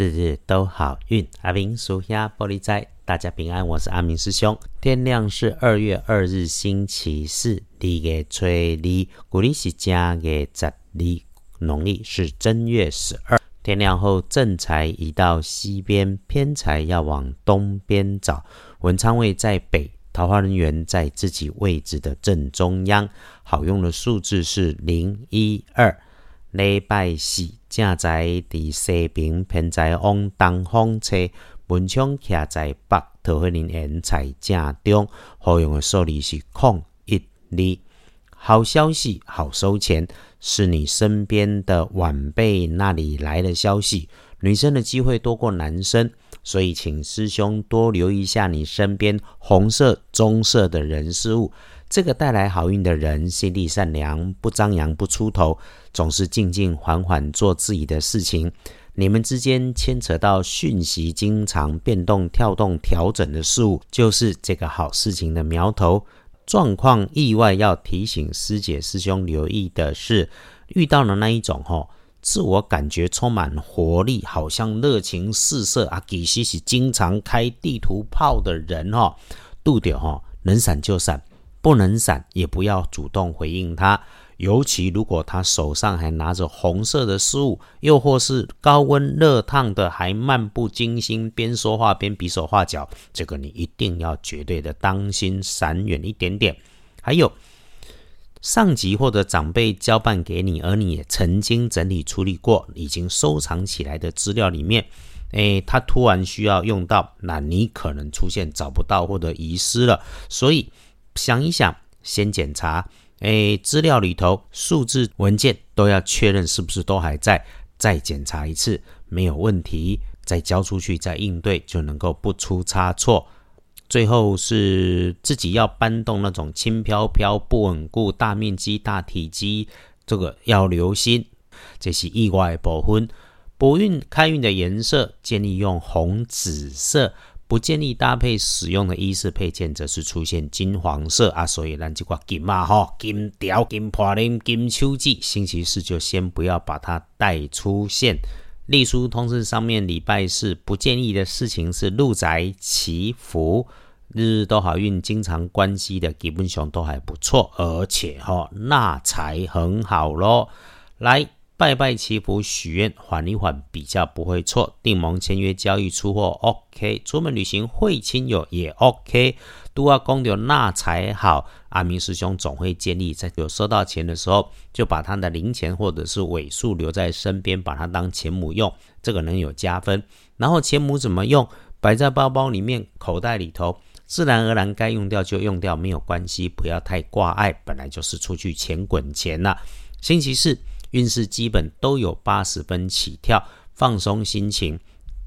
日日都好运。阿明属下玻璃斋，大家平安，我是阿明师兄。天亮是二月二日星期四，立月初二，古历是正月十二，农历是正月十二。天亮后，正财移到西边，偏财要往东边找。文昌位在北，桃花人员在自己位置的正中央。好用的数字是零一二。礼拜四，正在伫西平，偏在往东方车，文昌徛在北，桃花人缘在正中。好用的数字是空一二。好消息，好收钱，是你身边的晚辈那里来的消息。女生的机会多过男生，所以请师兄多留意一下你身边红色、棕色的人事物。这个带来好运的人，心地善良，不张扬，不出头，总是静静缓缓做自己的事情。你们之间牵扯到讯息经常变动、跳动、调整的事物，就是这个好事情的苗头。状况意外要提醒师姐师兄留意的是，遇到了那一种哈，自我感觉充满活力，好像热情四射啊，其实是经常开地图炮的人哈，度掉哈，能闪就闪。不能闪，也不要主动回应他。尤其如果他手上还拿着红色的事物，又或是高温热烫的，还漫不经心，边说话边比手画脚，这个你一定要绝对的当心，闪远一点点。还有，上级或者长辈交办给你，而你也曾经整理处理过，已经收藏起来的资料里面，诶，他突然需要用到，那你可能出现找不到或者遗失了，所以。想一想，先检查，哎，资料里头数字文件都要确认是不是都还在，再检查一次，没有问题，再交出去，再应对，就能够不出差错。最后是自己要搬动那种轻飘飘、不稳固、大面积、大体积，这个要留心，这是意外保分。补运开运的颜色，建议用红、紫色。不建议搭配使用的衣饰配件，则是出现金黄色啊，所以咱这挂金嘛哈，金条、金破链、金秋季，星期四就先不要把它带出现。隶书通知上面礼拜四不建议的事情是入宅祈福，日日都好运，经常关机的基本上都还不错，而且哈纳财很好咯。来。拜拜祈福许愿，缓一缓比较不会错。订盟签约交易出货 OK，出门旅行会亲友也 OK。都要公牛那才好。阿明师兄总会建议，在有收到钱的时候，就把他的零钱或者是尾数留在身边，把它当钱母用，这个能有加分。然后钱母怎么用？摆在包包里面、口袋里头，自然而然该用掉就用掉，没有关系，不要太挂碍。本来就是出去钱滚钱呐。星期四。运势基本都有八十分起跳，放松心情。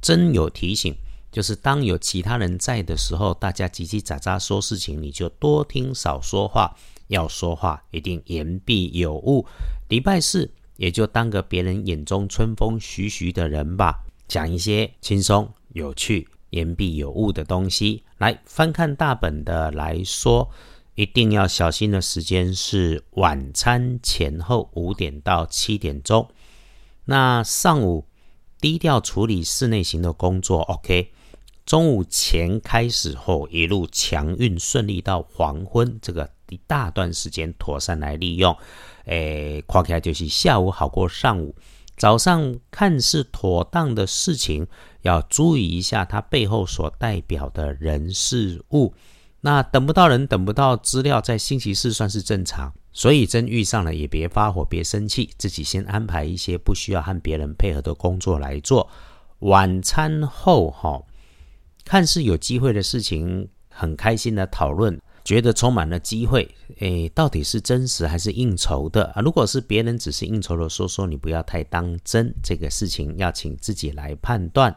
真有提醒，就是当有其他人在的时候，大家叽叽喳喳说事情，你就多听少说话。要说话，一定言必有物。礼拜四也就当个别人眼中春风徐徐的人吧，讲一些轻松有趣、言必有物的东西。来翻看大本的来说。一定要小心的时间是晚餐前后五点到七点钟。那上午低调处理室内型的工作，OK。中午前开始后一路强运顺利到黄昏，这个一大段时间妥善来利用。诶，夸起来就是下午好过上午。早上看似妥当的事情，要注意一下它背后所代表的人事物。那等不到人，等不到资料，在星期四算是正常。所以真遇上了，也别发火，别生气，自己先安排一些不需要和别人配合的工作来做。晚餐后，哈，看似有机会的事情，很开心的讨论，觉得充满了机会。诶，到底是真实还是应酬的啊？如果是别人只是应酬的说说，你不要太当真。这个事情要请自己来判断。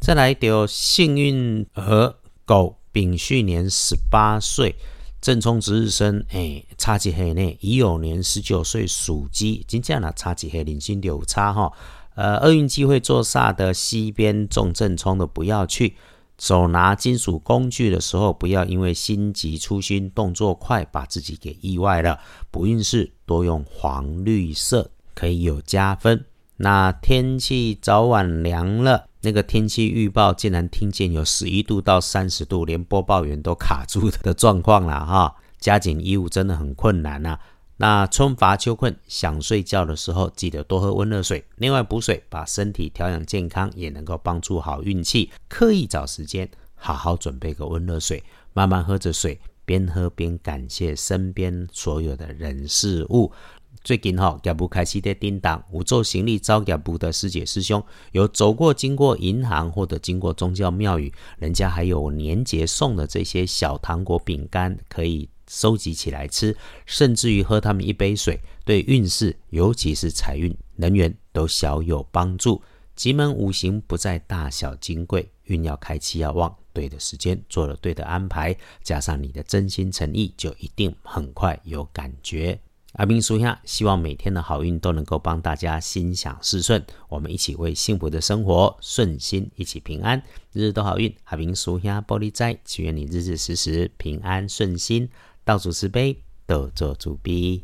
再来丢幸运和狗。丙戌年十八岁，正冲值日生，哎，差几黑呢？乙酉年十九岁属鸡，今天呢差几黑？零星有差哈。呃，厄运机会坐煞的西边重正冲的不要去。手拿金属工具的时候，不要因为心急粗心，动作快，把自己给意外了。不运势多用黄绿色，可以有加分。那天气早晚凉了。那个天气预报竟然听见有十一度到三十度，连播报员都卡住的状况了哈。加紧衣物真的很困难呐。那春乏秋困，想睡觉的时候，记得多喝温热水。另外补水，把身体调养健康，也能够帮助好运气。刻意找时间，好好准备个温热水，慢慢喝着水，边喝边感谢身边所有的人事物。最近哈，脚步开始在叮当，五做行李招脚步的师姐师兄，有走过经过银行或者经过宗教庙宇，人家还有年节送的这些小糖果饼干可以。收集起来吃，甚至于喝他们一杯水，对运势，尤其是财运、能源都小有帮助。吉门五行不在大小金贵，运要开启要旺，对的时间做了对的安排，加上你的真心诚意，就一定很快有感觉。阿兵叔兄，希望每天的好运都能够帮大家心想事顺，我们一起为幸福的生活顺心，一起平安，日日都好运。阿兵叔兄玻璃斋，祈愿你日日时时平安顺心。道主慈悲，得做主逼。